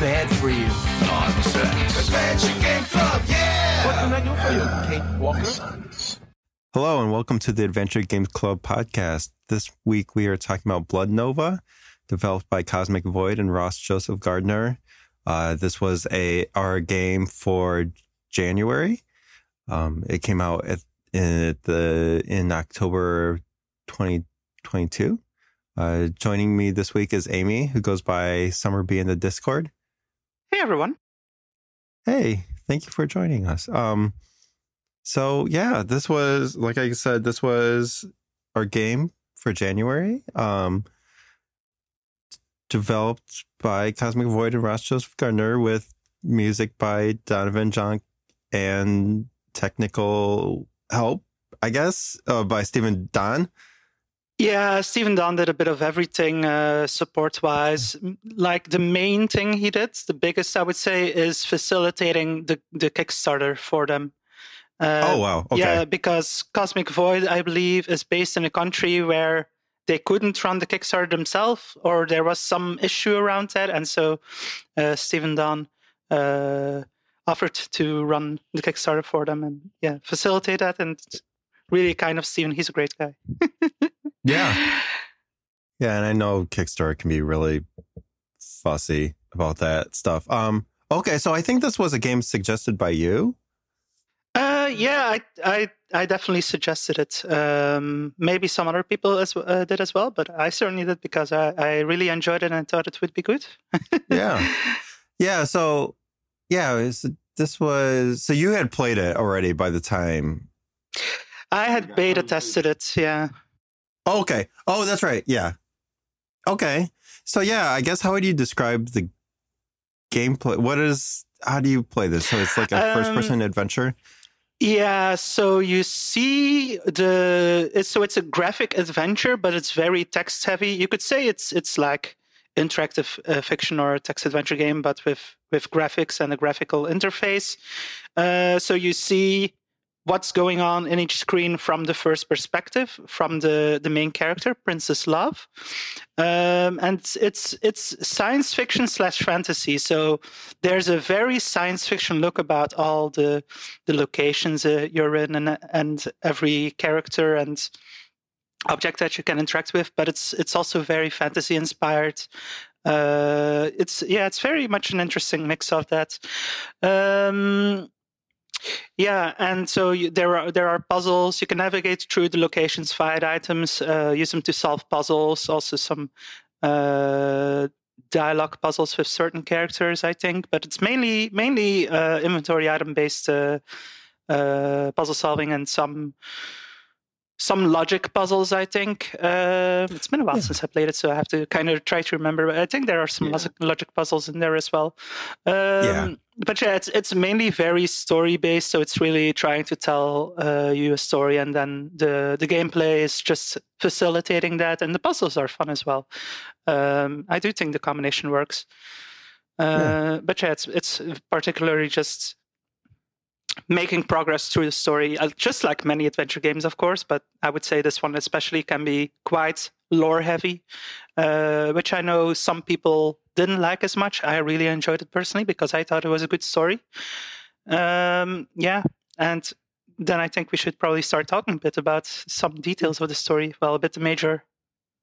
bad for you. Nonsense. Adventure Game Club, yeah! What can I do for you, Kate Walker? Hello, and welcome to the Adventure Games Club podcast. This week we are talking about Blood Nova, developed by Cosmic Void and Ross Joseph Gardner. Uh, this was a our game for January. Um, it came out at, in the in October 2022. Uh, joining me this week is Amy, who goes by Summer B in the Discord. Hey everyone. Hey, thank you for joining us. Um, so yeah, this was like I said, this was our game for January. Um, developed by Cosmic Void and Ross Joseph Gardner with music by Donovan Jonk and technical help, I guess, uh, by Steven Don. Yeah, Steven Don did a bit of everything uh, support wise. Like the main thing he did, the biggest I would say, is facilitating the, the Kickstarter for them. Uh, oh, wow. Okay. Yeah, because Cosmic Void, I believe, is based in a country where they couldn't run the Kickstarter themselves, or there was some issue around that. And so uh, Steven Don uh, offered to run the Kickstarter for them and yeah, facilitate that. And really kind of Steven, he's a great guy. yeah. Yeah. And I know Kickstarter can be really fussy about that stuff. Um, okay. So I think this was a game suggested by you. Uh, yeah, I, I, I definitely suggested it. Um, maybe some other people as, uh, did as well, but I certainly did because I, I really enjoyed it and thought it would be good. yeah, yeah. So, yeah, was, this was so you had played it already by the time. I had beta tested it. Yeah. Oh, okay. Oh, that's right. Yeah. Okay. So yeah, I guess how would you describe the gameplay? What is how do you play this? So it's like a first person um, adventure. Yeah, so you see the it's, so it's a graphic adventure, but it's very text heavy. You could say it's it's like interactive uh, fiction or a text adventure game, but with with graphics and a graphical interface. Uh, so you see what's going on in each screen from the first perspective from the the main character princess love. Um, and it's it's science fiction slash fantasy. So there's a very science fiction look about all the the locations uh, you're in and and every character and object that you can interact with but it's it's also very fantasy inspired. Uh, it's yeah it's very much an interesting mix of that. Um, yeah, and so you, there are there are puzzles. You can navigate through the locations, find items, uh, use them to solve puzzles. Also, some uh, dialogue puzzles with certain characters, I think. But it's mainly mainly uh, inventory item based uh, uh, puzzle solving and some some logic puzzles. I think uh, it's been a while yeah. since I played it, so I have to kind of try to remember. But I think there are some yeah. logic puzzles in there as well. Um, yeah but yeah, it's it's mainly very story based, so it's really trying to tell uh, you a story, and then the the gameplay is just facilitating that, and the puzzles are fun as well. Um, I do think the combination works, uh, yeah. but yeah, it's it's particularly just making progress through the story, uh, just like many adventure games, of course. But I would say this one especially can be quite lore heavy, uh, which I know some people didn't like as much. I really enjoyed it personally because I thought it was a good story. Um, yeah, and then I think we should probably start talking a bit about some details of the story. Well, a bit the major,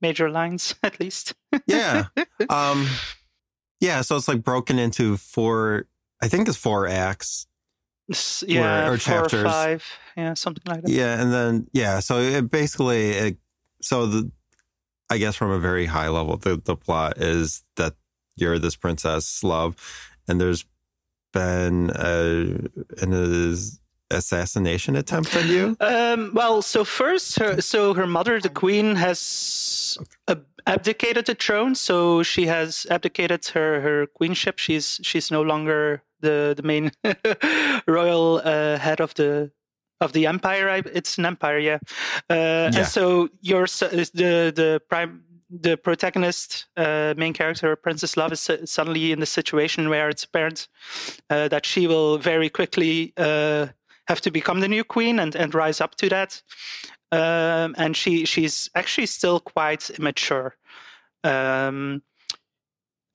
major lines at least. yeah, um, yeah. So it's like broken into four. I think it's four acts. Yeah, or, or chapters. Or five. Yeah, something like that. Yeah, and then yeah. So it basically, it, so the I guess from a very high level, the, the plot is that you're this princess love, and there's been a, an assassination attempt on you. Um, well, so first, her, so her mother, the queen, has abdicated the throne. So she has abdicated her her queenship. She's she's no longer the the main royal uh, head of the of the empire. It's an empire, yeah. Uh, yeah. And so your the the prime the protagonist, uh, main character, Princess Love, is suddenly in the situation where it's apparent uh, that she will very quickly uh, have to become the new queen and, and rise up to that. Um, and she she's actually still quite immature. Um,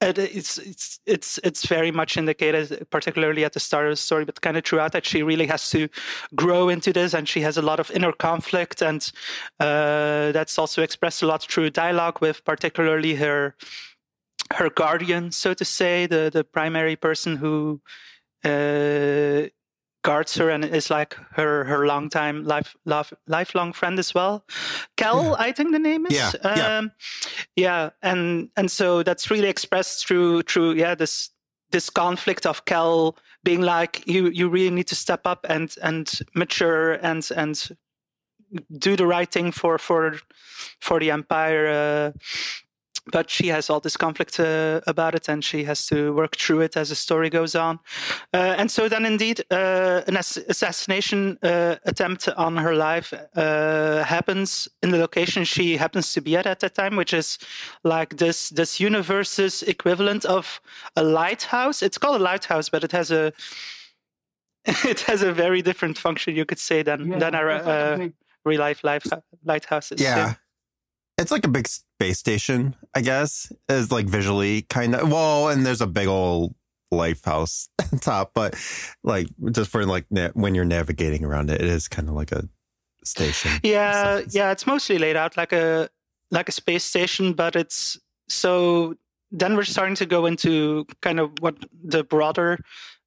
it's it's it's it's very much indicated, particularly at the start of the story, but kind of throughout that she really has to grow into this, and she has a lot of inner conflict, and uh, that's also expressed a lot through dialogue with, particularly her her guardian, so to say, the the primary person who uh, guards her and is like her her longtime life, life lifelong friend as well. Kel, yeah. I think the name is. Yeah, yeah. Um, yeah, and and so that's really expressed through through yeah this this conflict of Kel being like you you really need to step up and and mature and and do the right thing for for for the empire. Uh, but she has all this conflict uh, about it and she has to work through it as the story goes on. Uh, and so then indeed uh, an ass- assassination uh, attempt on her life uh, happens in the location she happens to be at at that time which is like this this universe's equivalent of a lighthouse. It's called a lighthouse but it has a it has a very different function you could say than yeah, than our uh, real life life lighthouses yeah it's like a big space station, I guess, is like visually kind of. Well, and there's a big old lighthouse top, but like just for like na- when you're navigating around it, it is kind of like a station. Yeah, yeah, it's mostly laid out like a like a space station, but it's so then we're starting to go into kind of what the broader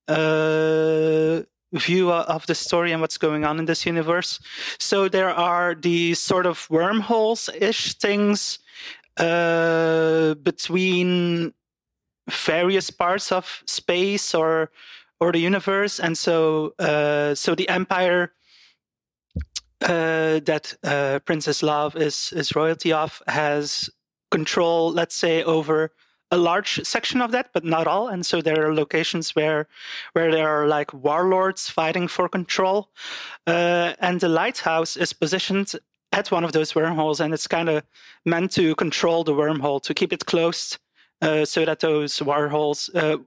uh view of the story and what's going on in this universe. So there are these sort of wormholes ish things uh, between various parts of space or or the universe, and so uh, so the empire. Uh, that uh, Princess Love is is royalty of has control, let's say, over a large section of that, but not all. And so there are locations where where there are like warlords fighting for control, uh, and the lighthouse is positioned at one of those wormholes, and it's kind of meant to control the wormhole to keep it closed, uh, so that those warholes, uh,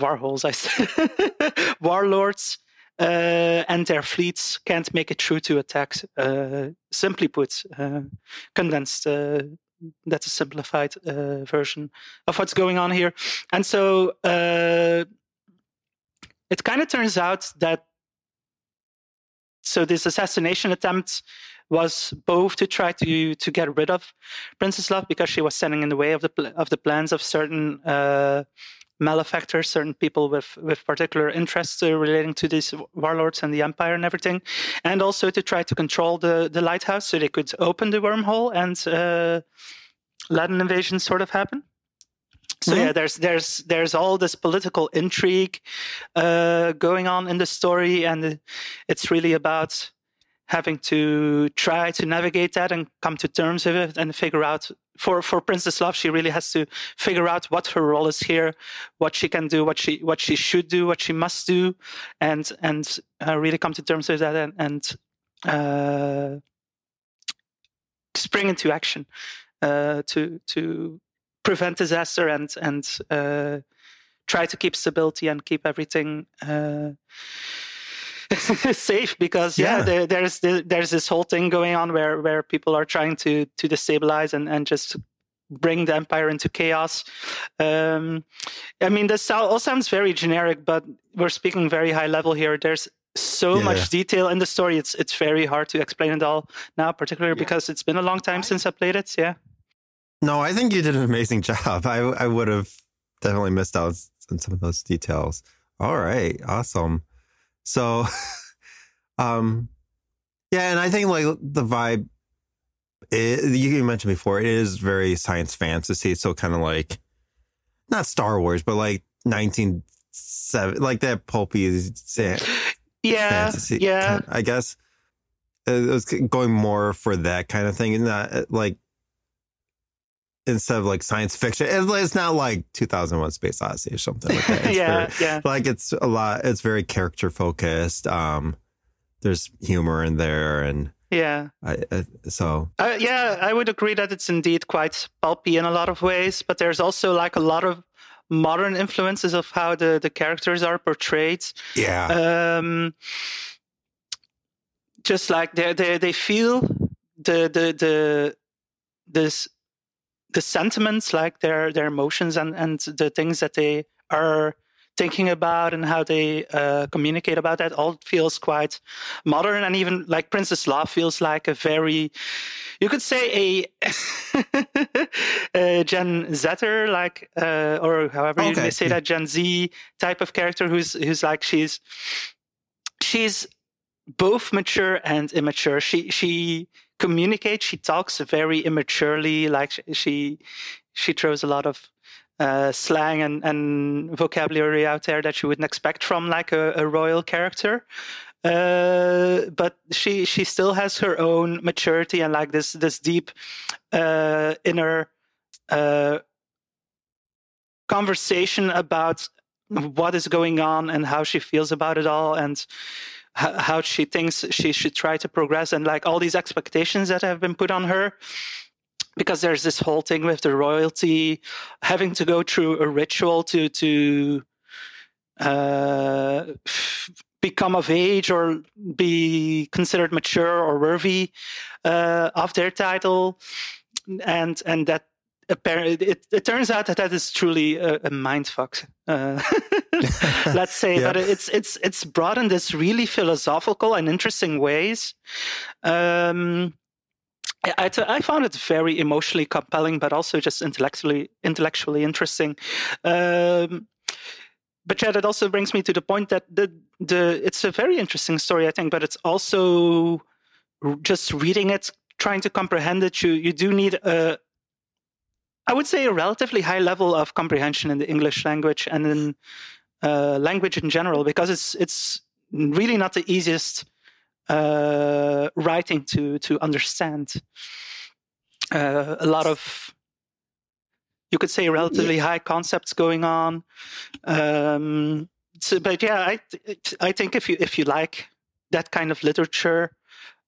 warholes, I said, warlords. Uh, and their fleets can't make it through to attacks. Uh, simply put, uh, condensed uh, that's a simplified uh, version of what's going on here. And so uh, it kind of turns out that so this assassination attempt was both to try to to get rid of Princess Love because she was standing in the way of the of the plans of certain uh, malefactors, certain people with with particular interests uh, relating to these warlords and the empire and everything, and also to try to control the the lighthouse so they could open the wormhole and uh, let an invasion sort of happen. So mm-hmm. yeah, there's there's there's all this political intrigue uh, going on in the story, and it's really about having to try to navigate that and come to terms with it and figure out for for princess love she really has to figure out what her role is here what she can do what she what she should do what she must do and and uh, really come to terms with that and, and uh, spring into action uh, to to prevent disaster and and uh, try to keep stability and keep everything uh, safe because yeah, yeah there, there's there's this whole thing going on where where people are trying to to destabilize and and just bring the empire into chaos. Um, I mean, this all sounds very generic, but we're speaking very high level here. There's so yeah. much detail in the story. It's it's very hard to explain it all now, particularly yeah. because it's been a long time since I played it. Yeah. No, I think you did an amazing job. I I would have definitely missed out on some of those details. All right, awesome. So, um, yeah, and I think like the vibe, it, you mentioned before, it is very science fantasy. So kind of like not Star Wars, but like nineteen seven, like that pulpy yeah, fantasy. Yeah, I guess it was going more for that kind of thing, and not like instead of like science fiction. It's not like 2001 Space Odyssey or something like that. yeah, very, yeah. Like it's a lot, it's very character focused. Um, there's humor in there and yeah. I, uh, so uh, yeah, I would agree that it's indeed quite pulpy in a lot of ways, but there's also like a lot of modern influences of how the, the characters are portrayed. Yeah. Um, just like they they they feel the the the this the sentiments, like their their emotions and and the things that they are thinking about and how they uh, communicate about that all feels quite modern and even like princess love feels like a very you could say a, a gen zer like uh, or however okay. you may say that gen z type of character who's who's like she's she's both mature and immature she she communicates she talks very immaturely like she she throws a lot of uh, slang and, and vocabulary out there that you wouldn't expect from like a, a royal character. Uh, but she she still has her own maturity and like this this deep uh, inner uh, conversation about what is going on and how she feels about it all and how she thinks she should try to progress and like all these expectations that have been put on her. Because there's this whole thing with the royalty having to go through a ritual to to uh, become of age or be considered mature or worthy uh, of their title, and and that apparently it, it turns out that that is truly a, a mind fuck. Uh, let's say yeah. that it's it's it's brought in this really philosophical and interesting ways. Um, I, I found it very emotionally compelling, but also just intellectually intellectually interesting. Um, but yeah, that also brings me to the point that the the it's a very interesting story, I think, but it's also just reading it, trying to comprehend it. You you do need a, I would say, a relatively high level of comprehension in the English language and in uh, language in general, because it's it's really not the easiest uh, writing to to understand. Uh, a lot of you could say relatively high concepts going on. Um, so, but yeah, I I think if you if you like that kind of literature,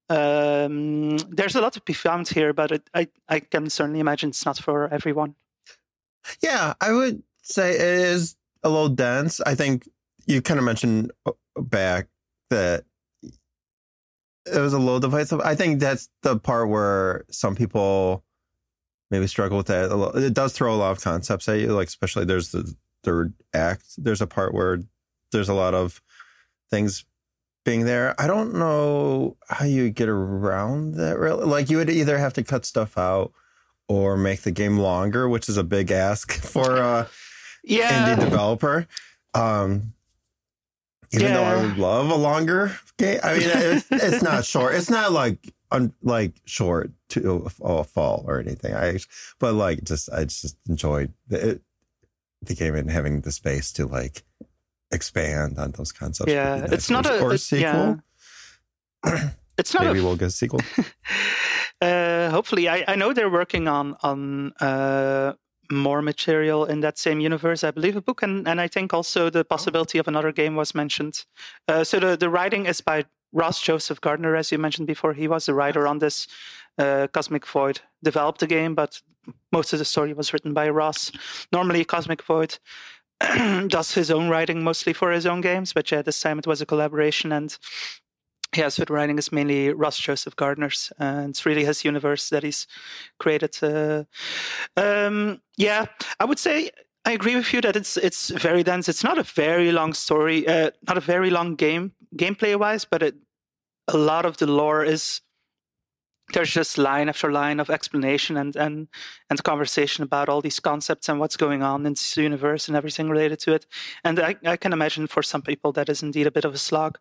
um, there's a lot to be found here. But it, I I can certainly imagine it's not for everyone. Yeah, I would say it is a little dense. I think you kind of mentioned uh, back that it was a little divisive. I think that's the part where some people maybe struggle with that. It does throw a lot of concepts at you, like especially there's the third act. There's a part where there's a lot of things being there. I don't know how you get around that. Really, like you would either have to cut stuff out or make the game longer, which is a big ask for a yeah. indie developer. Um, even yeah. though I would love a longer game, I mean, it's, it's not short. It's not like un, like short to a, fall or anything. I but like just I just enjoyed the, the game and having the space to like expand on those concepts. Yeah, it's not a or a sequel. Yeah. it's not. Maybe a, we'll get a sequel. uh, hopefully, I, I know they're working on on uh, more material in that same universe. I believe a book, and, and I think also the possibility of another game was mentioned. Uh, so the, the writing is by Ross Joseph Gardner, as you mentioned before. He was the writer on this. Uh, Cosmic Void developed the game, but most of the story was written by Ross. Normally, Cosmic Void does his own writing mostly for his own games, but yeah, this time it was a collaboration and yeah, so the writing is mainly Ross Joseph Gardner's, and it's really his universe that he's created. Uh, um, yeah, I would say I agree with you that it's it's very dense. It's not a very long story, uh, not a very long game gameplay wise, but it, a lot of the lore is there's just line after line of explanation and and and conversation about all these concepts and what's going on in this universe and everything related to it. And I, I can imagine for some people that is indeed a bit of a slog.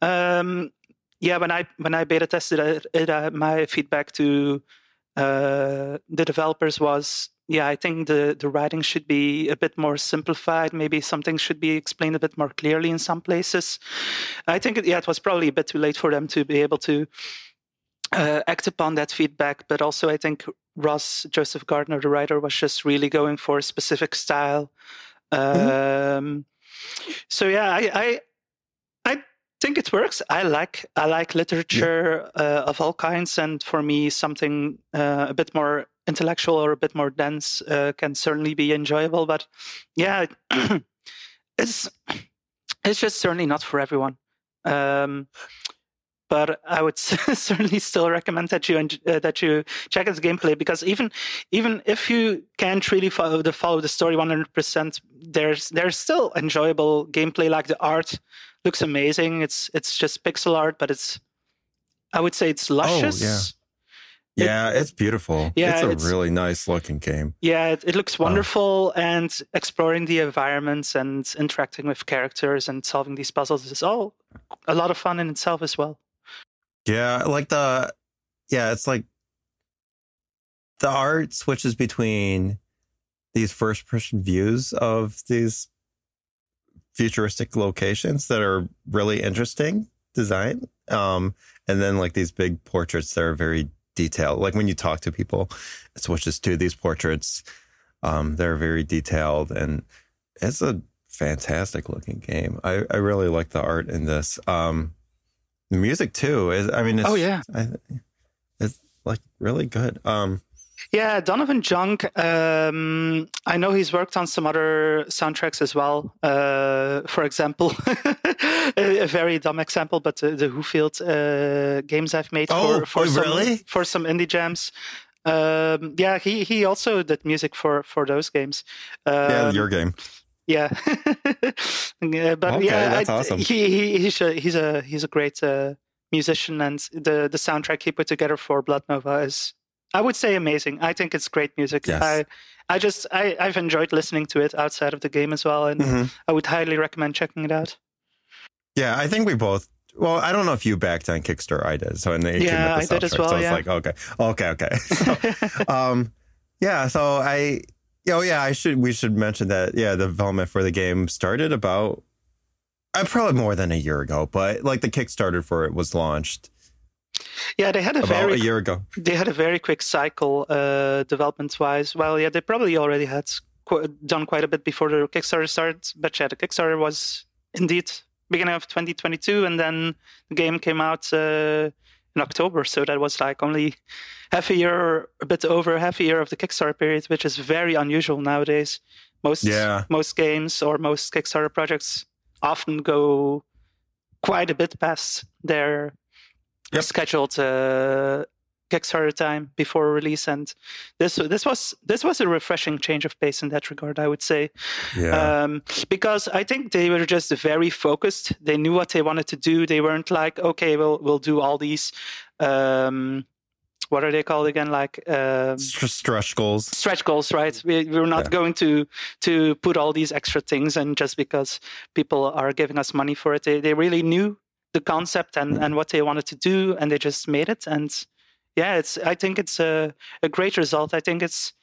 Um, yeah, when I when I beta tested it, it uh, my feedback to uh, the developers was, yeah, I think the the writing should be a bit more simplified. Maybe something should be explained a bit more clearly in some places. I think, yeah, it was probably a bit too late for them to be able to uh, act upon that feedback. But also, I think Ross Joseph Gardner, the writer, was just really going for a specific style. Mm-hmm. Um, so yeah, I, I think it works. I like I like literature yeah. uh, of all kinds, and for me, something uh, a bit more intellectual or a bit more dense uh, can certainly be enjoyable. But yeah, it's it's just certainly not for everyone. Um, but I would certainly still recommend that you uh, that you check out the gameplay because even even if you can't really follow the follow the story 100%, there's there's still enjoyable gameplay. Like the art looks amazing. It's it's just pixel art, but it's I would say it's luscious. Oh, yeah. Yeah, it's beautiful. Yeah, it's a it's- really nice looking game. Yeah, it, it looks wonderful, and exploring the environments and interacting with characters and solving these puzzles is all a lot of fun in itself as well. Yeah, like the yeah, it's like the art switches between these first person views of these futuristic locations that are really interesting design. Um, and then like these big portraits that are very detailed. Like when you talk to people, it switches to these portraits. Um, they're very detailed and it's a fantastic looking game. I, I really like the art in this. Um, the music too is, I mean, it's, Oh, yeah. I, it's like really good. Um, Yeah, Donovan Jonk. Um, I know he's worked on some other soundtracks as well. Uh, for example, a, a very dumb example, but the, the Whofield uh, games I've made Oh, for for oh, some really? for some indie jams. Um, yeah, he he also did music for for those games. yeah, Um, your game. Yeah, Yeah, but Okay, yeah, that's I- awesome. He, he he's a he's a he's a great uh, musician, and the the soundtrack he put together for Blood Nova is, I would say, amazing. I think it's great music. Yes. I I just I I've enjoyed listening to it outside of the game as well, and Mhm. I would highly recommend checking it out. Yeah, I think we both. Well, I don't know if you backed on Kickstarter. I did. So, and came Yeah, with the I did as well, So it's yeah. like, okay, okay, okay. So, um, yeah. So I, oh yeah, I should. We should mention that. Yeah, the development for the game started about, uh, probably more than a year ago. But like the Kickstarter for it was launched yeah, they had a about very a year ago. they had a very quick cycle uh, development wise. Well, yeah, they probably already had qu- done quite a bit before the Kickstarter started, but yeah, the Kickstarter was indeed beginning of 2022, and then the game came out uh, in October. So that was like only half a year, a bit over half a year of the Kickstarter period, which is very unusual nowadays. Most Yeah. most games or most Kickstarter projects often go quite a bit past their Yep. scheduled uh, Kickstarter time before release, and this this was this was a refreshing change of pace in that regard. I would say, Yeah. um, because I think they were just very focused. They knew what they wanted to do. They weren't like, okay, we'll we'll do all these. Um, what are they called again? Like um, stretch goals. stretch goals, right? We, we're not Yeah. going to to put all these extra things in just because people are giving us money for it. They they really knew the concept and and what they wanted to do, and they just made it. And yeah, it's I think it's a a great result. I think it's.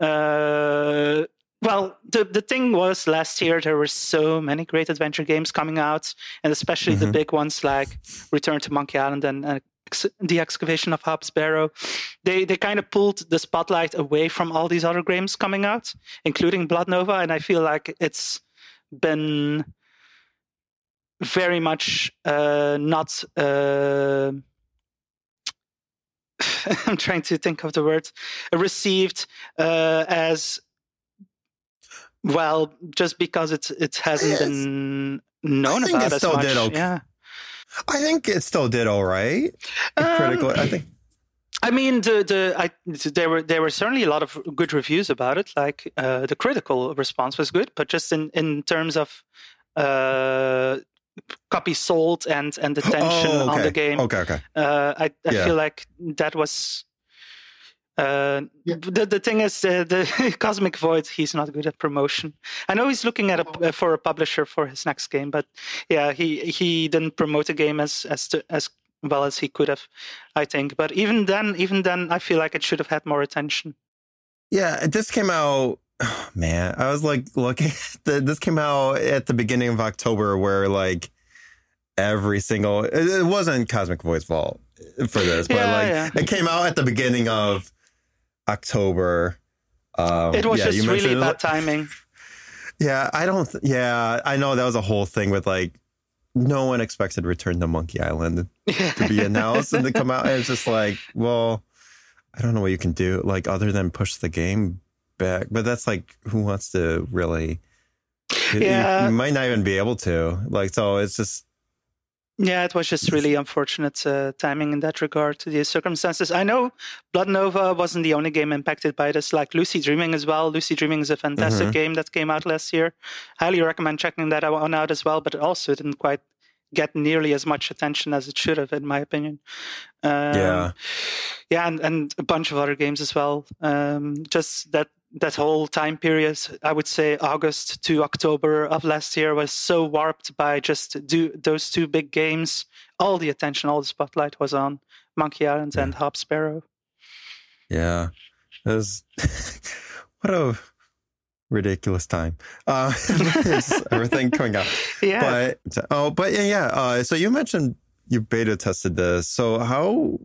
Uh, well, the the thing was last year there were so many great adventure games coming out, and especially the Mhm. big ones like Return to Monkey Island and, and the excavation of Hob's Barrow. They they kind of pulled the spotlight away from all these other games coming out, including Blood Nova, and I feel like it's been very much uh, not. Uh, I'm trying to think of the word received uh, as well, just because it's it hasn't Yes. been known I think about it as still much. did okay. Yeah. I think it still did all right. Um, Critically, I think. I mean, the the I, there were there were certainly a lot of good reviews about it. Like uh, the critical response was good, but just in in terms of uh, copies sold and and the tension Oh, on the game, Okay, okay. uh, I I Yeah. feel like that was. Uh, Yeah. the the thing is, uh, the Cosmic Void. He's not good at promotion. I know he's looking at a uh, for a publisher for his next game, but yeah, he he didn't promote the game as as to, as well as he could have, I think. But even then, even then, I feel like it should have had more attention. Yeah, this came out. Oh, man, I was like looking. At the, this came out at the beginning of October, where like every single. It, it wasn't Cosmic Void's fault for this, but Yeah, like yeah. it came out at the beginning of October. Um, It was yeah, just really bad timing. Yeah, I don't. Th- yeah, I know that was a whole thing with like no one expected Return to Monkey Island to be announced and to come out. And it's just like, well, I don't know what you can do, like other than push the game back. But that's like, who wants to really? you- you- Yeah. you, might not even be able to. Like, so it's just, Yeah, it was just really unfortunate uh, timing in that regard to the circumstances. I know Blood Nova wasn't the only game impacted by this, like Lucy Dreaming as well. Lucy Dreaming is a fantastic Mhm. game that came out last year. Highly recommend checking that one out as well, but it also didn't quite get nearly as much attention as it should have, in my opinion. Um, Yeah. yeah, and, and a bunch of other games as well. Um, just that that whole time period, I would say August to October of last year, was so warped by just do those two big games. All the attention, all the spotlight was on Monkey Island and Hob's Barrow. Yeah. It was what a ridiculous time. Uh everything coming out. Yeah, But oh, but yeah, yeah. Uh, so you mentioned you beta tested this. So how?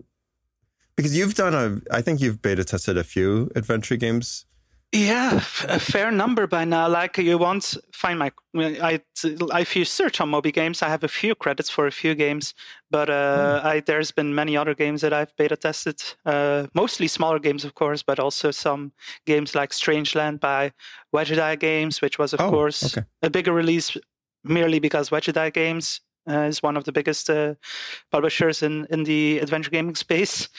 Because you've done a, I think you've beta tested a few adventure games. Yeah, a fair number by now. Like you won't find my. I, if you search on Moby Games, I have a few credits for a few games, but uh, I, there's been many other games that I've beta tested. Uh, mostly smaller games, of course, but also some games like Strangeland by Wadjet Eye Games, which was, of Oh, course, okay. a bigger release merely because Wadjet Eye Games is one of the biggest uh, publishers in, in the adventure gaming space.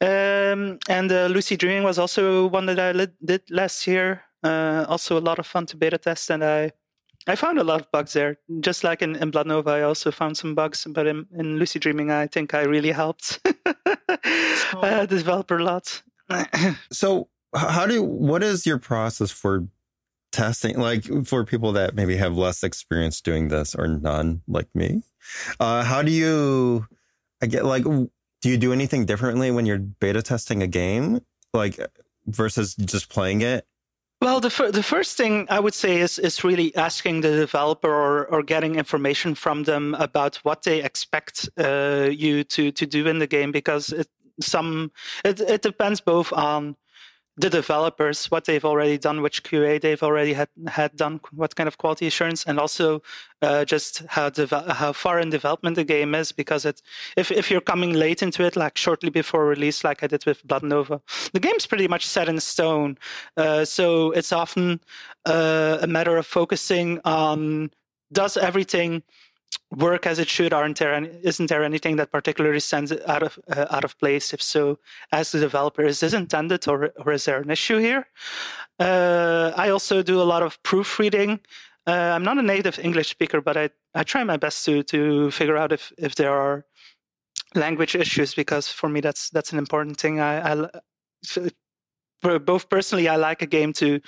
Um, and uh, Lucy Dreaming was also one that I li- did last year. Uh, also a lot of fun to beta test, and I I found a lot of bugs there. Just like in, in Blood Nova, I also found some bugs, but in, in Lucy Dreaming, I think I really helped uh, the developer a lot. So how do what is your process for testing? Like for people that maybe have less experience doing this or none, like me, uh, how do you? I get like, do you do anything differently when you're beta testing a game, like versus just playing it? Well, the the first thing I would say is is really asking the developer or, or getting information from them about what they expect uh, you to to do in the game because it some it, it depends both on the developers what they've already done which qa they've already had had done what kind of quality assurance and also uh, just how how far in development the game is because it if, if you're coming late into it like shortly before release like i did with blood nova the game's pretty much set in stone. Uh, so it's often uh, a matter of focusing on does everything work as it should? Aren't there? Any, isn't there anything that particularly stands out of uh, out of place? If so, as the developer, is this intended, or or is there an issue here? Uh, I also do a lot of proofreading. Uh, I'm not a native English speaker, but I, I try my best to to figure out if if there are language issues because for me that's that's an important thing. I, I both personally, I like a game to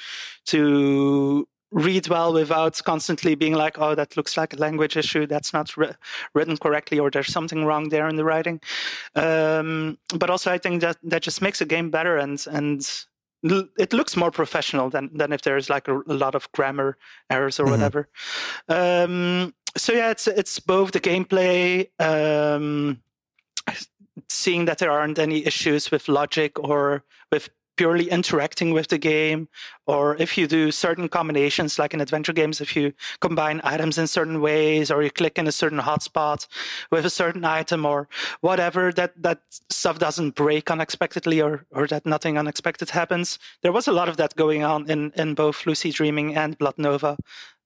to read well without constantly being like, oh, that looks like a language issue. That's not ri- written correctly, or there's something wrong there in the writing. Um, but also, I think that that just makes a game better and and l- it looks more professional than than if there's like a, a lot of grammar errors or Mhm. whatever. Um, so yeah, it's it's both the gameplay. Um, seeing that there aren't any issues with logic or with purely interacting with the game or if you do certain combinations like in adventure games if you combine items in certain ways or you click in a certain hotspot with a certain item or whatever that that stuff doesn't break unexpectedly or or that nothing unexpected happens. There was a lot of that going on in in both lucy dreaming and blood nova.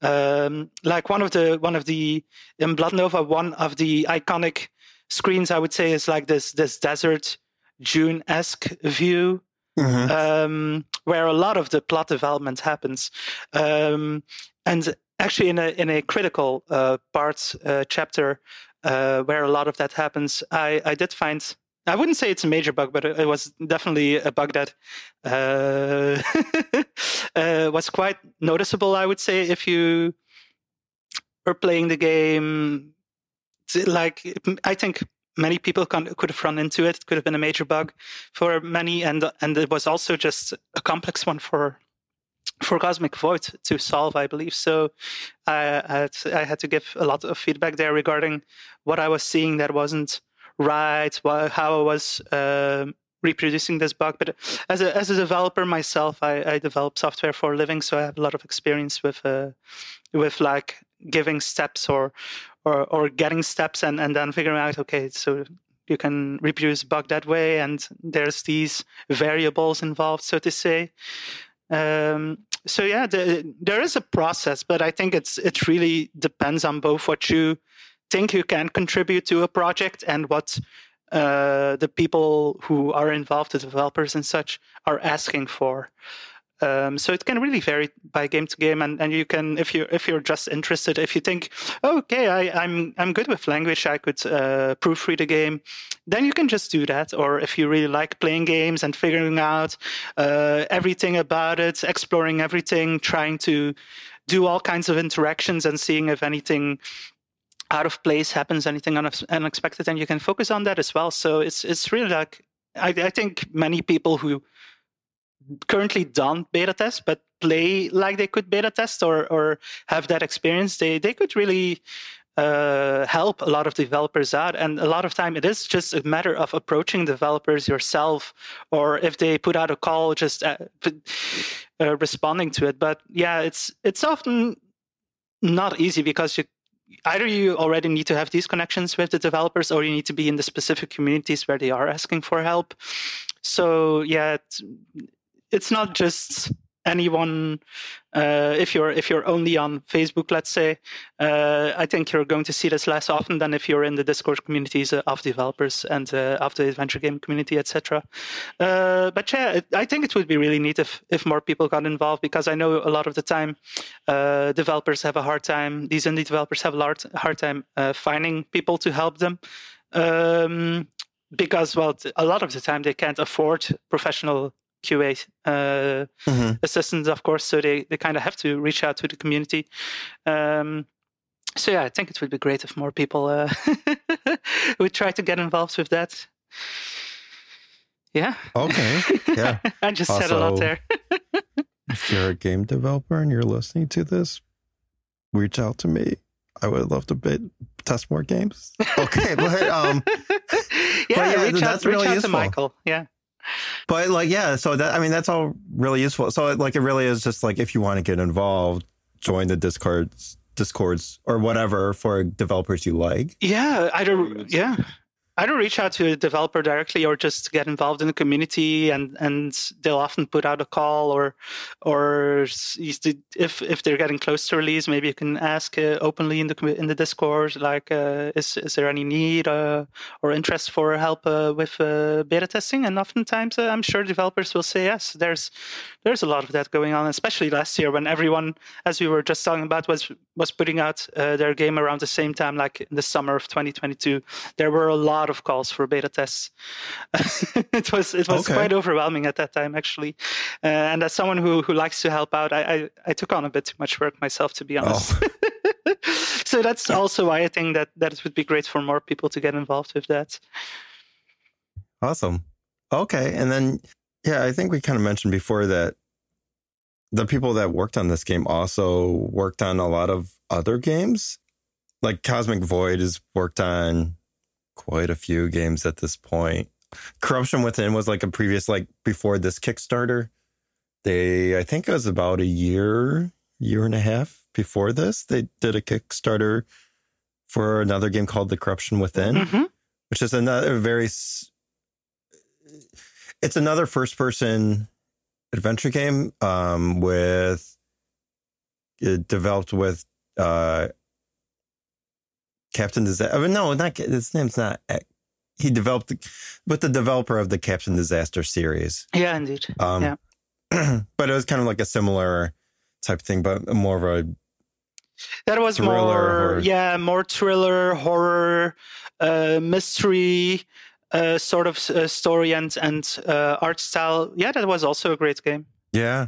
Um, like one of the one of the in blood nova one of the iconic screens i would say is like this this desert Dune-esque view Mhm. um, where a lot of the plot development happens. Um, and actually, in a in a critical uh, part uh, chapter uh, where a lot of that happens, I, I did find. I wouldn't say it's a major bug, but it it was definitely a bug that uh, uh, was quite noticeable. I would say if you were playing the game, like I think many people con- could have run into it. It could have been a major bug for many, and and it was also just a complex one for for Cosmic Void to solve, I believe. So I, I, had, I had to give a lot of feedback there regarding what I was seeing that wasn't right, how I was um reproducing this bug. But as a as a developer myself, I, I develop software for a living, so I have a lot of experience with uh, with like giving steps or or or getting steps and and then figuring out okay, so you can reproduce bug that way, and there's these variables involved, so to say. Um, so yeah, the, there is a process, but I think it's it really depends on both what you think you can contribute to a project and what uh, the people who are involved, the developers and such, are asking for. Um, so it can really vary by game to game, and, and you can if you if you're just interested, if you think, okay, I, I'm, I'm good with language, I could uh, proofread a game, then you can just do that. Or if you really like playing games and figuring out uh, everything about it, exploring everything, trying to do all kinds of interactions and seeing if anything out of place happens, anything unexpected, and you can focus on that as well. So it's it's really like I, I think many people who currently don't beta test but play like they could beta test or or have that experience they they could really uh, help a lot of developers out. And a lot of time it is just a matter of approaching developers yourself or if they put out a call just uh, uh, responding to it. But yeah it's it's often not easy because you either you already need to have these connections with the developers or you need to be in the specific communities where they are asking for help. So yeah it's not just anyone uh, if you're if you're only on facebook let's say uh, i think you're going to see this less often than if you're in the discord communities uh, of developers and uh, of the adventure game community etc uh, but yeah i think it would be really neat if if more people got involved because i know a lot of the time uh, developers have a hard time these indie developers have a hard time finding people to help them um, because well a lot of the time they can't afford professional QA uh, mm-hmm. assistants, of course. So they, they kind of have to reach out to the community. Um, so yeah, I think it would be great if more people uh, would try to get involved with that. Yeah. Okay. Yeah. I just also, said a lot there. if you're a game developer and you're listening to this, reach out to me. I would love to test more games. Okay, but um, yeah, yeah, reach out, reach out to Michael. Yeah. But like, yeah, so that I mean, that's all really useful. So like, it really is just like if you want to get involved, join the discords, discords or whatever for developers you like. Yeah, I don't. Yeah, either reach out to a developer directly or just get involved in the community and and they'll often put out a call or or if if they're getting close to release maybe you can ask uh, openly in the in the discord like uh, is is there any need uh, or interest for help uh, with uh, beta testing? And oftentimes uh, i'm sure developers will say yes. There's there's a lot of that going on especially last year when everyone as we were just talking about was was putting out their game around the same time like in the summer of 2022 there were a lot lot of calls for beta tests. it was it was okay. quite overwhelming at that time, actually. Uh, and as someone who who likes to help out, I, I, I took on a bit too much work myself, to be honest. Oh. so that's also why I think that that it would be great for more people to get involved with that. Awesome. Okay, and then yeah, I think we kind of mentioned before that the people that worked on this game also worked on a lot of other games. Like Cosmic Void has worked on quite a few games at this point. Corruption Within was like a previous, like before this Kickstarter. They, I think it was about a year, year and a half before this. They did a Kickstarter for another game called The Corruption Within, mm-hmm. which is another very, it's another first person adventure game um, with, it developed with uh, Captain Disaster. Oh, no, not his name's not. He developed, but the developer of the Captain Disaster series. Yeah, indeed. Um, yeah. but it was kind of like a similar type thing, but more of a. That was more, horror. yeah, more thriller, horror, uh, mystery, sort of uh, story and and uh, art style. Yeah, that was also a great game. Yeah,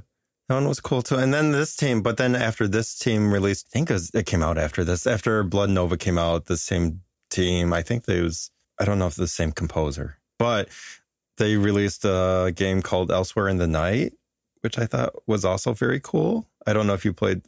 that one was cool too. And then this team, but then after this team released, I think it, was, it came out after this. After Blood Nova came out, the same team, I think they was, I don't know if the same composer, but they released a game called Elsewhere in the Night, which I thought was also very cool. I don't know if you played.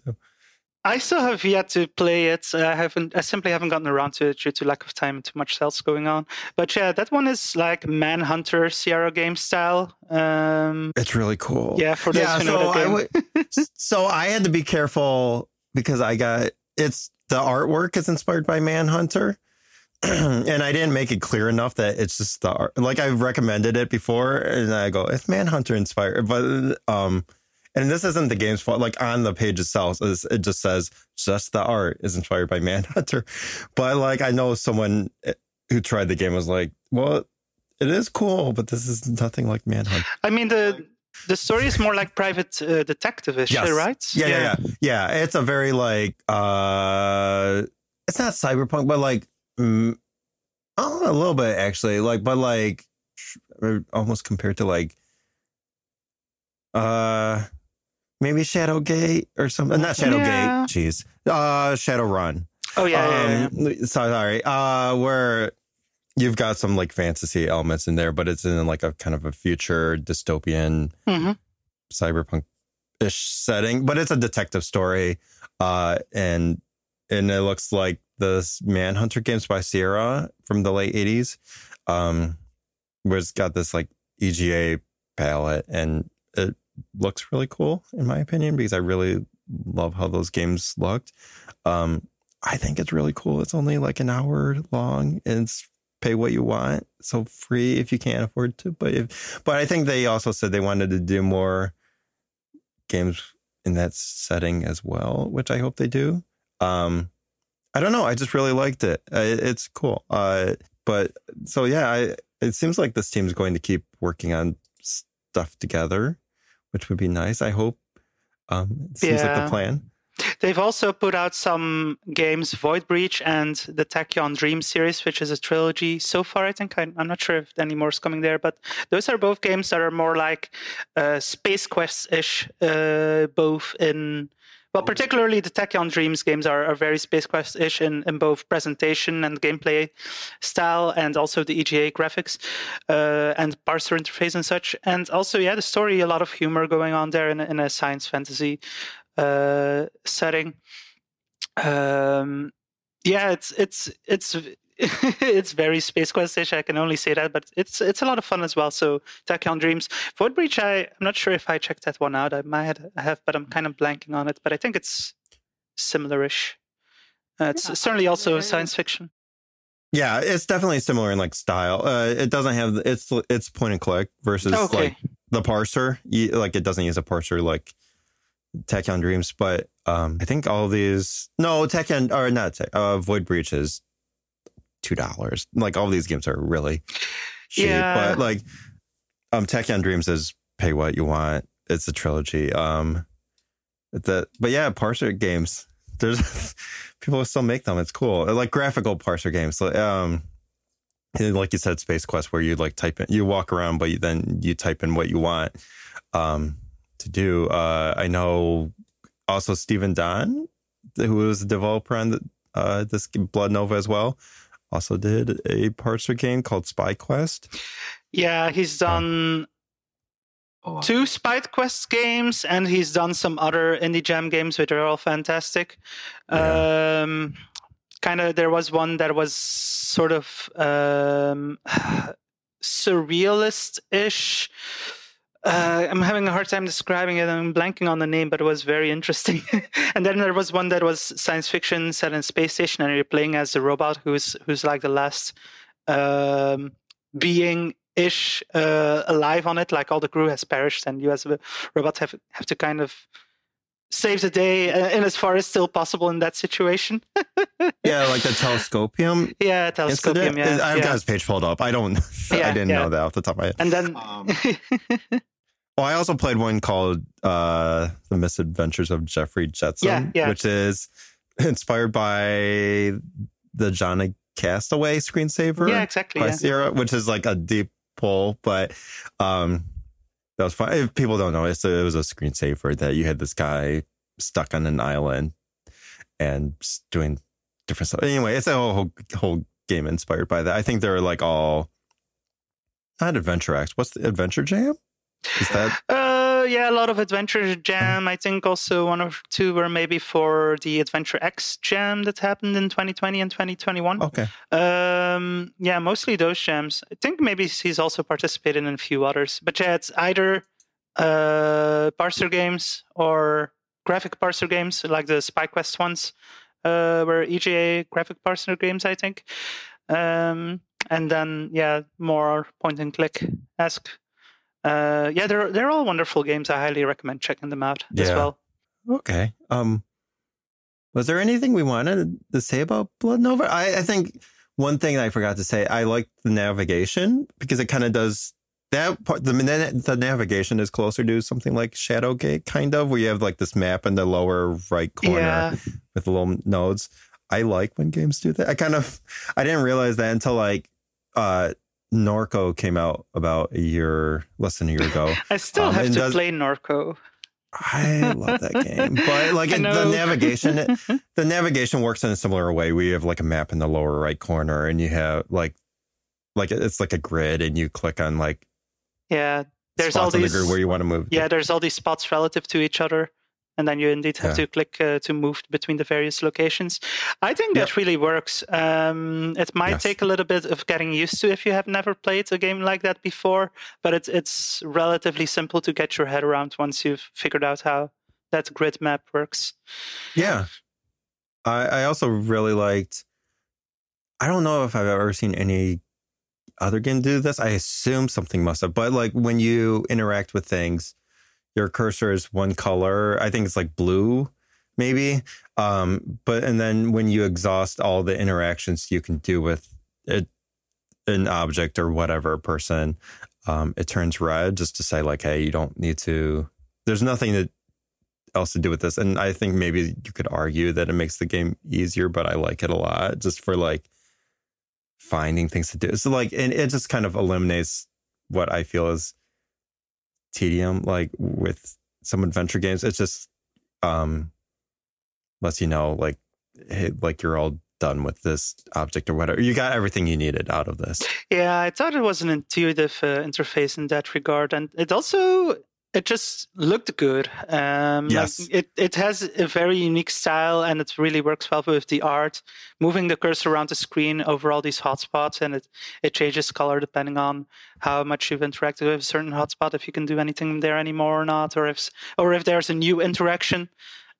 I still have yet to play it. I haven't. I simply haven't gotten around to it due to lack of time and too much else going on. But yeah, that one is like Manhunter Sierra game style. Um, it's really cool. Yeah, for those yeah, who so know I w- so I had to be careful because I got it's the artwork is inspired by Manhunter. and I didn't make it clear enough that it's just the art. Like I've recommended it before, and I go, it's Manhunter inspired, but um, and this isn't the game's fault. Like on the page itself, it just says just the art is inspired by Manhunter. But like I know someone eh, who tried the game was like, well, it is cool, but this is nothing like Manhunter. I mean the the story is more like private uh, detective-ish, Yes. right? Yeah, yeah, yeah, yeah. It's a very like uh, it's not cyberpunk, but like mm, oh, a little bit actually. Like, but like almost compared to like uh maybe Shadowgate or something. Not Shadowgate. Yeah. Jeez. Uh, Shadowrun. Oh yeah, yeah, yeah. Um, so- sorry. Uh, where you've got some like fantasy elements in there, but it's in like a kind of a future dystopian hmm cyberpunk ish setting, but it's a detective story. Uh, and and it looks like the Manhunter games by Sierra from the late eighties. Um, where it's got this like EGA palette, and it looks really cool in my opinion because I really love how those games looked. Um, I think it's really cool. It's only like an hour long, and it's pay what you want, so free if you can't afford to. But if, but I think they also said they wanted to do more games in that setting as well, which I hope they do. Um, I don't know. I just really liked it. It- it's cool. Uh, but so yeah, I, it seems like this team's going to keep working on stuff together, which would be nice. I hope. Um, it seems like the plan. They've also put out some games, Void Breach and the Tachyon Dream series, which is a trilogy so far. I think I, I'm not sure if any more is coming there, but those are both games that are more like uh, Space Quest ish, uh, both in. Well, particularly the Tachyon Dreams games are, are very Space Quest ish in, in both presentation and gameplay style, and also the EGA graphics uh, and parser interface and such. And also, yeah, the story, a lot of humor going on there in, in a science fantasy uh, setting. Um, yeah, it's it's it's it's very Space Quest-ish. I can only say that, but it's it's a lot of fun as well. So Tachyon Dreams, Void Breach. I I'm not sure if I checked that one out. I might have, but I'm kind of blanking on it. But I think it's similar-ish. Uh, it's Yeah, certainly also I- science fiction. Yeah, it's definitely similar in like style. Uh, it doesn't have it's it's point and click versus Okay. like the parser. You, like it doesn't use a parser like Tachyon Dreams, but um, I think all of these no Tachyon or not Tech, uh, Void Breach is two dollars. Like all of these games are really cheap, Yeah. but like um, Tachyon Dreams is pay what you want. It's a trilogy. Um, the but yeah, parser games. There's people still make them. It's cool. Like graphical parser games. So, um, like you said, Space Quest, where you like type in, you walk around, but you, then you type in what you want um, to do. Uh, I know also Steven Don, who was a developer on the, uh, this Blood Nova as well, also did a parser game called Spy Quest. Yeah, he's done two Spy Quest games, and he's done some other indie jam games, which are all fantastic. Yeah. Um, kind of, there was one that was sort of um, surrealist-ish. Uh, I'm having a hard time describing it. I'm blanking on the name, but it was very interesting. and then there was one that was science fiction set in space station, and you're playing as a robot who's who's like the last um, being ish uh, alive on it. Like all the crew has perished, and you as a robot have have to kind of save the day uh, in as far as still possible in that situation. Yeah, like the Telescopium yeah, telescopium. incident. Yeah, I've yeah. got his page pulled up. I don't, Yeah, I didn't yeah. know that off the top of my head. and then Um, Well, I also played one called uh, The Misadventures of Jeffrey Jetson, Yeah, yeah. which is inspired by the Johnny Castaway screensaver yeah, exactly. by Yeah. Sierra, which is like a deep pull, but um, that was fun. If people don't know, it's a, it was a screensaver that you had this guy stuck on an island and doing different stuff. Anyway, it's a whole whole game inspired by that. I think they're like all not Adventure X. What's the Adventure Jam? Is that Uh, yeah, a lot of Adventure Jam. I think also one or two were maybe for the Adventure X Jam that happened in 2020 and 2021. okay? Um, yeah, mostly those jams. I think maybe he's also participated in a few others. But yeah, it's either uh, parser games or graphic parser games like the Spy Quest ones, uh, were EGA graphic parser games, I think. Um, and then yeah, more point and click esque uh, yeah, they're they're all wonderful games. I highly recommend checking them out as Yeah. well. Okay. Um, was there anything we wanted to say about Blood Nova? I, I think one thing I forgot to say, I like the navigation because it kind of does that part. The, the navigation is closer to something like Shadowgate, kind of, where you have like this map in the lower right corner Yeah, with the little nodes. I like when games do that. I kind of, I didn't realize that until like, uh, Norco came out about a year, less than a year ago. I still Um, have to does- play Norco. I love that game, but like it- the navigation, the navigation works in a similar way. We have like a map in the lower right corner, and you have like, like it's like a grid, and you click on like Yeah, there's all these. the where you want to move. yeah, there's all these spots relative to each other, and then you indeed have Yeah. to click uh, to move between the various locations. I think that really works. Um, it might Yes. take a little bit of getting used to if you have never played a game like that before, but it's it's relatively simple to get your head around once you've figured out how that grid map works. yeah. I I also really liked. I don't know if I've ever seen any other game do this. I assume something must have, but like when you interact with things, your cursor is one color. I think it's like blue, maybe. Um, but and then when you exhaust all the interactions you can do with it, an object or whatever person, um, it turns red just to say like, hey, you don't need to. There's nothing that else to do with this, and I think maybe you could argue that it makes the game easier, but I like it a lot just for like finding things to do. So like, and it just kind of eliminates what I feel is tedium. Like with some adventure games, it's just um lets you know like hey, like you're all done with this object or whatever. You got everything you needed out of this. Yeah, I thought it was an intuitive uh, interface in that regard, and it also it just looked good. Um, like, Yes. it it has a very unique style, and it really works well with the art. Moving the cursor around the screen over all these hotspots, and it it changes color depending on how much you've interacted with a certain hotspot, if you can do anything there anymore or not, or if or if there's a new interaction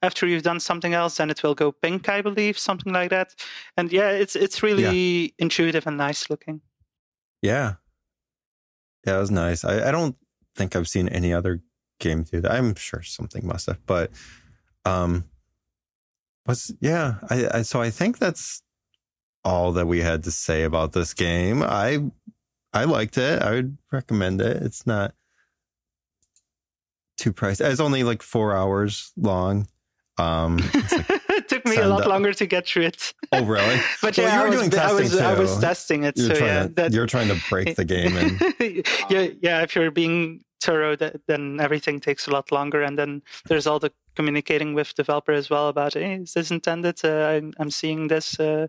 after you've done something else, then it will go pink, I believe, something like that. And yeah, it's it's really intuitive and nice looking. Yeah. Yeah, it was nice. I, I don't think I've seen any other game do that. I'm sure something must have, but um was yeah, I, I so I think that's all that we had to say about this game. I I liked it. I would recommend it. It's not too pricey. It's only like four hours long. Um like, it took me a lot up. longer to get through it. oh really? But Well, yeah, you I were was, doing I was, testing I was testing it. You're so yeah, to that, you're trying to break the game and yeah, yeah. If you're being thorough, that, then everything takes a lot longer, and then there's all the communicating with developer as well about, hey, is this intended? Uh, I'm, I'm seeing this uh,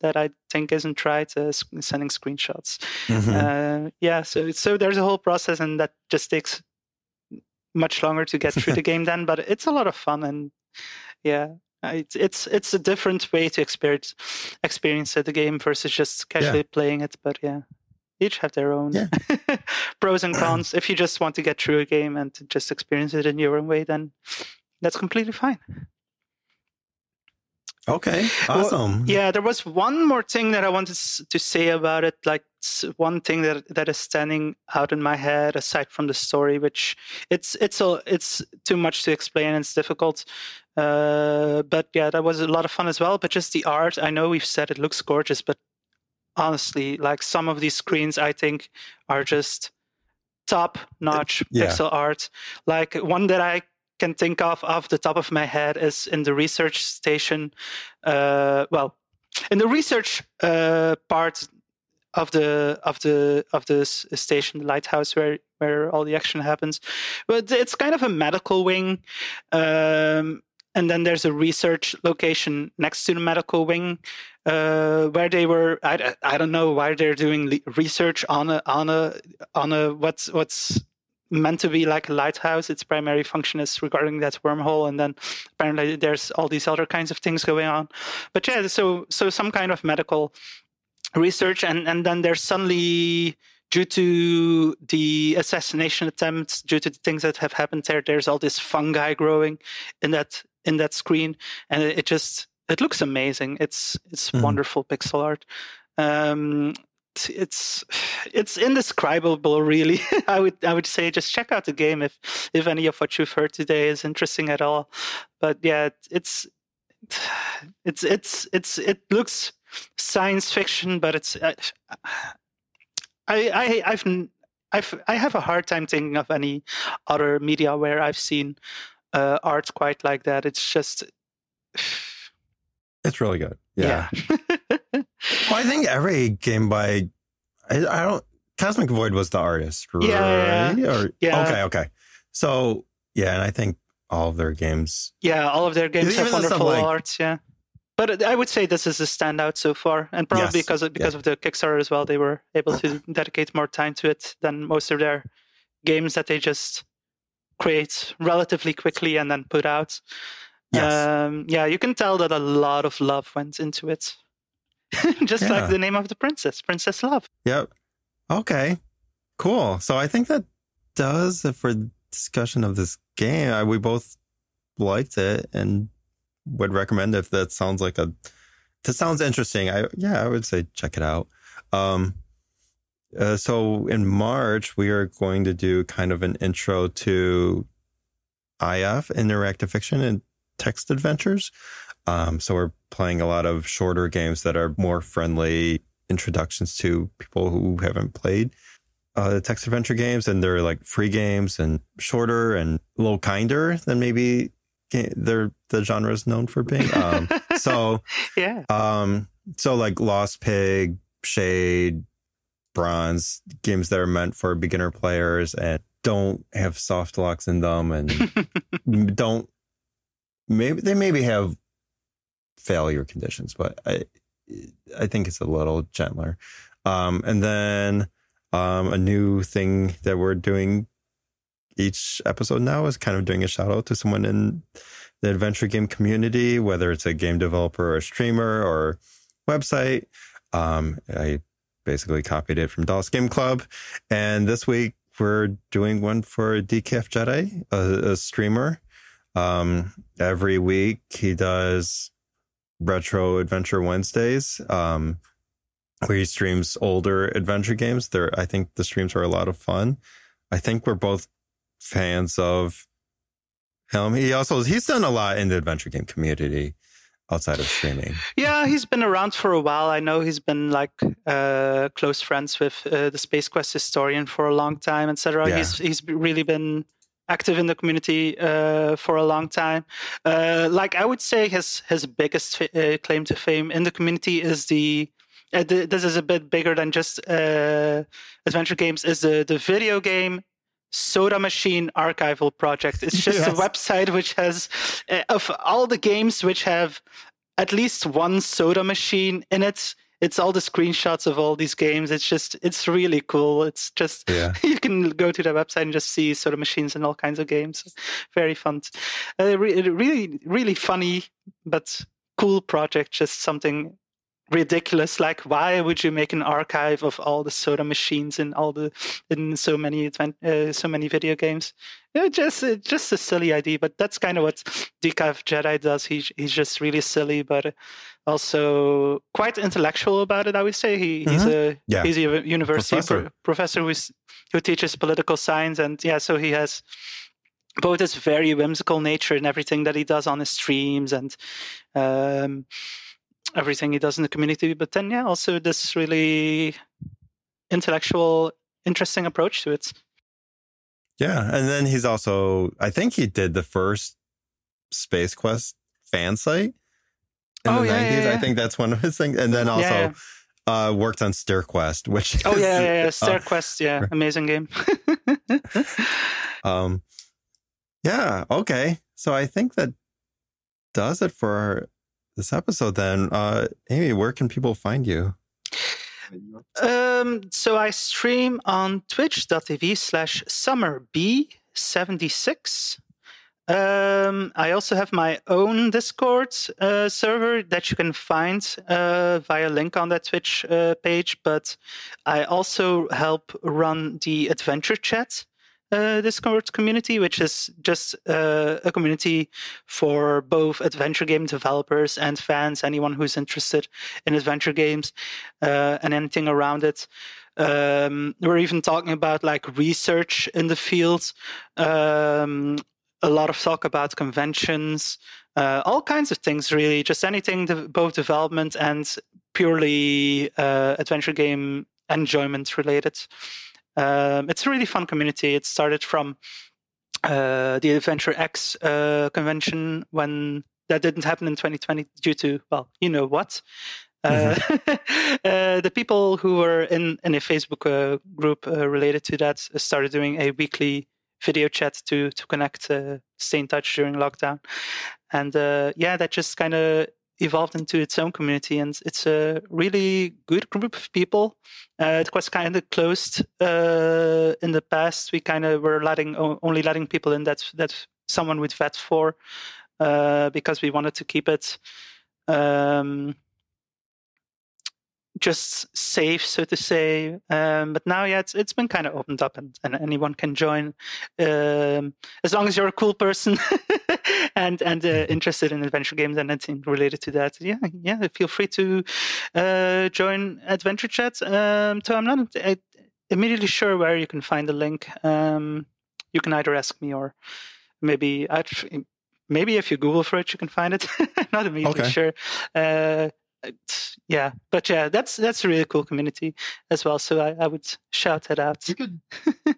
that I think isn't right. Uh, sending screenshots. Mhm. Uh, yeah, so so there's a whole process, and that just takes much longer to get through the game then. But it's a lot of fun, and yeah, uh, it's it's it's a different way to experience experience the game versus just casually playing it. But yeah, each have their own Yeah. pros and cons. if you just want to get through a game and just experience it in your own way, then that's completely fine. Okay. Well, Awesome. Yeah, there was one more thing that I wanted to say about it. Like one thing that that is standing out in my head, aside from the story, which it's it's a, it's too much to explain. and It's difficult. Uh, but yeah, that was a lot of fun as well. But just the art. I know we've said it looks gorgeous, but honestly, like some of these screens, I think are just top notch Yeah. pixel art. Like one that I can think of off the top of my head is in the research station. Uh, well, in the research uh, part of the of the of the station, the lighthouse where where all the action happens, but it's kind of a medical wing. Um, and then there's a research location next to the medical wing uh, where they were. I, I don't know why they're doing research on a on a on a what's what's meant to be like a lighthouse. Its primary function is regarding that wormhole, and then apparently there's all these other kinds of things going on. But yeah, so so some kind of medical research, and and then there's suddenly due to the assassination attempts, due to the things that have happened there, there's all this fungi growing in that in that screen, and it, it just it looks amazing. It's it's Mhm. wonderful pixel art. Um, it's it's indescribable really i would i would say just check out the game if if any of what you've heard today is interesting at all but yeah it's it's it's it's it looks science fiction but it's uh, i i i've I've I have a hard time thinking of any other media where I've seen uh, art quite like that. It's just it's really good. Yeah. yeah. well, I think every game by I, I, don't Cosmic Void was the artist, right? Yeah. Or, yeah. Okay. Okay. So yeah, and I think all of their games. Yeah, all of their games Even have wonderful like- art. Yeah. But I would say this is a standout so far, and probably Yes, because of, because of the Kickstarter as well, they were able to dedicate more time to it than most of their games that they just create relatively quickly and then put out. Yes. Um, yeah, you can tell that a lot of love went into it. Just Yeah. like the name of the princess, Princess Love. Yep. Okay. Cool. So I think that does it for discussion of this game. I, we both liked it and would recommend if that sounds like a that sounds interesting. I yeah, I would say check it out. Um uh, so in March we are going to do kind of an intro to IF interactive fiction and text adventures. Um, so we're playing a lot of shorter games that are more friendly introductions to people who haven't played uh, the text adventure games, and they're like free games and shorter and a little kinder than maybe they're the genre is known for being. Um, so, Yeah. um, so like Lost Pig, Shade, Bronze games that are meant for beginner players and don't have soft locks in them and don't maybe they maybe have failure conditions, but I I think it's a little gentler. Um, and then um, a new thing that we're doing each episode now is kind of doing a shout out to someone in the adventure game community, whether it's a game developer or a streamer or website. Um, I basically copied it from DOS Game Club. And this week we're doing one for Decaf Jedi, a, a streamer. Um, every week he does retro adventure Wednesdays, um, where he streams older adventure games. There, I think the streams are a lot of fun. I think we're both fans of him. He also he's done a lot in the adventure game community outside of streaming. Yeah, he's been around for a while. I know he's been like uh, close friends with uh, the Space Quest historian for a long time, etc. Yeah. He's he's really been active in the community uh, for a long time. Uh, like I would say, his his biggest uh, claim to fame in the community is the. Uh, th- this is a bit bigger than just uh, adventure games. Is the the video game Soda Machine Archival Project? It's just a website which has uh, of all the games which have at least one soda machine in it. It's all the screenshots of all these games. It's just, it's really cool. It's just, Yeah. you can go to their website and just see sort of machines and all kinds of games. Very fun. Uh, re- really, really funny, but cool project. Just something ridiculous. Like, why would you make an archive of all the soda machines in all the in so many uh, so many video games? Yeah, just uh, just a silly idea, but that's kind of what Decaf Jedi does. He's he's just really silly, but also quite intellectual about it. I would say he, he's a Yeah. he's a university Professor. pro- professor who's who teaches political science, and yeah, so he has both his very whimsical nature and everything that he does on his streams and um, everything he does in the community, but then yeah, also this really intellectual, interesting approach to it. Yeah. And then he's also, I think he did the first Space Quest fan site in Oh, the yeah, 90s. yeah, I think that's one of his things. And then also Yeah, Uh, worked on StairQuest, which Oh is, yeah, yeah, yeah. uh, yeah, amazing game. um, yeah. Okay. So I think that does it for this episode then. Uh, Amy, where can people find you? Um, so I stream on twitch.tv slash summerb76. Um, I also have my own Discord uh, server that you can find uh, via link on that Twitch uh, page, but I also help run the Adventure Chat uh, Discord community, which is just uh, a community for both adventure game developers and fans, anyone who's interested in adventure games uh, and anything around it. Um, we're even talking about like research in the field. Um, a lot of talk about conventions, uh, all kinds of things, really. Just anything, de- both development and purely uh, adventure game enjoyment related. Um, it's a really fun community. It started from uh, the Adventure X uh, convention when that didn't happen in 2020 due to, well, you know what. Uh, uh, the people who were in, in a Facebook uh, group uh, related to that started doing a weekly video chat to to connect, uh, stay in touch during lockdown, and uh, yeah, that just kind of evolved into its own community, and it's a really good group of people. Uh, it was kind of closed uh, in the past. We kind of were letting only letting people in that that someone would vet for, uh, because we wanted to keep it. Um, just safe, so to say. Um, but now, yeah, it's it's been kind of opened up, and, and anyone can join, um, as long as you're a cool person and and uh, interested in adventure games and anything related to that. Yeah, yeah, feel free to uh, join Adventure Chat. Um, so I'm not immediately sure where you can find the link. Um, you can either ask me or maybe I'd, maybe if you Google for it, you can find it. not immediately Okay. sure. Uh, yeah, but yeah, that's that's a really cool community as well. So I, I would shout that out. We could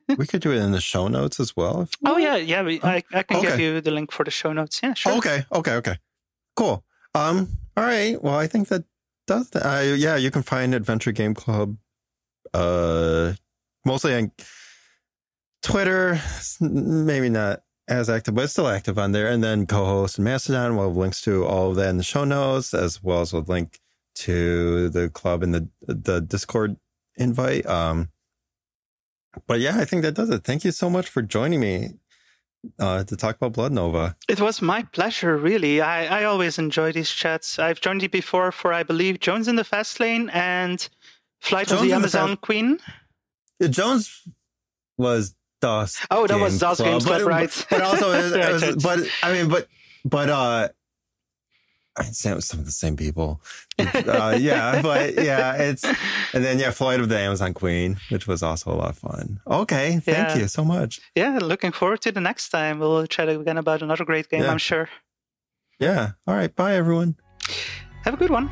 we could do it in the show notes as well. if- Oh yeah, yeah. We, I I can give you the link for the show notes. Yeah, sure. Okay, okay, okay. Cool. Um. All right. Well, I think that does. That. Uh, yeah, you can find Adventure Game Club. Uh, mostly on Twitter. Maybe not as active, but it's still active on there. And then Cohost and Mastodon. We'll have links to all of that in the show notes, as well as a link to the club and the the Discord invite. Um. But yeah, I think that does it. Thank you so much for joining me uh, to talk about Blood Nova. It was my pleasure, really. I, I always enjoy these chats. I've joined you before for, I believe, Jones in the Fast Lane and Flight Jones of the in the Amazon Queen. Jones was DOS. Oh, that was DOS Games Club, but, right. But also, it was, it was- but I mean, but but uh, I'd say it was some of the same people. Uh, yeah, but yeah, it's and then yeah, Flight of the Amazon Queen, which was also a lot of fun. Okay, thank Yeah. you so much. Yeah, looking forward to the next time. We'll chat again about another great game, Yeah. I'm sure. Yeah, all right, bye everyone. Have a good one.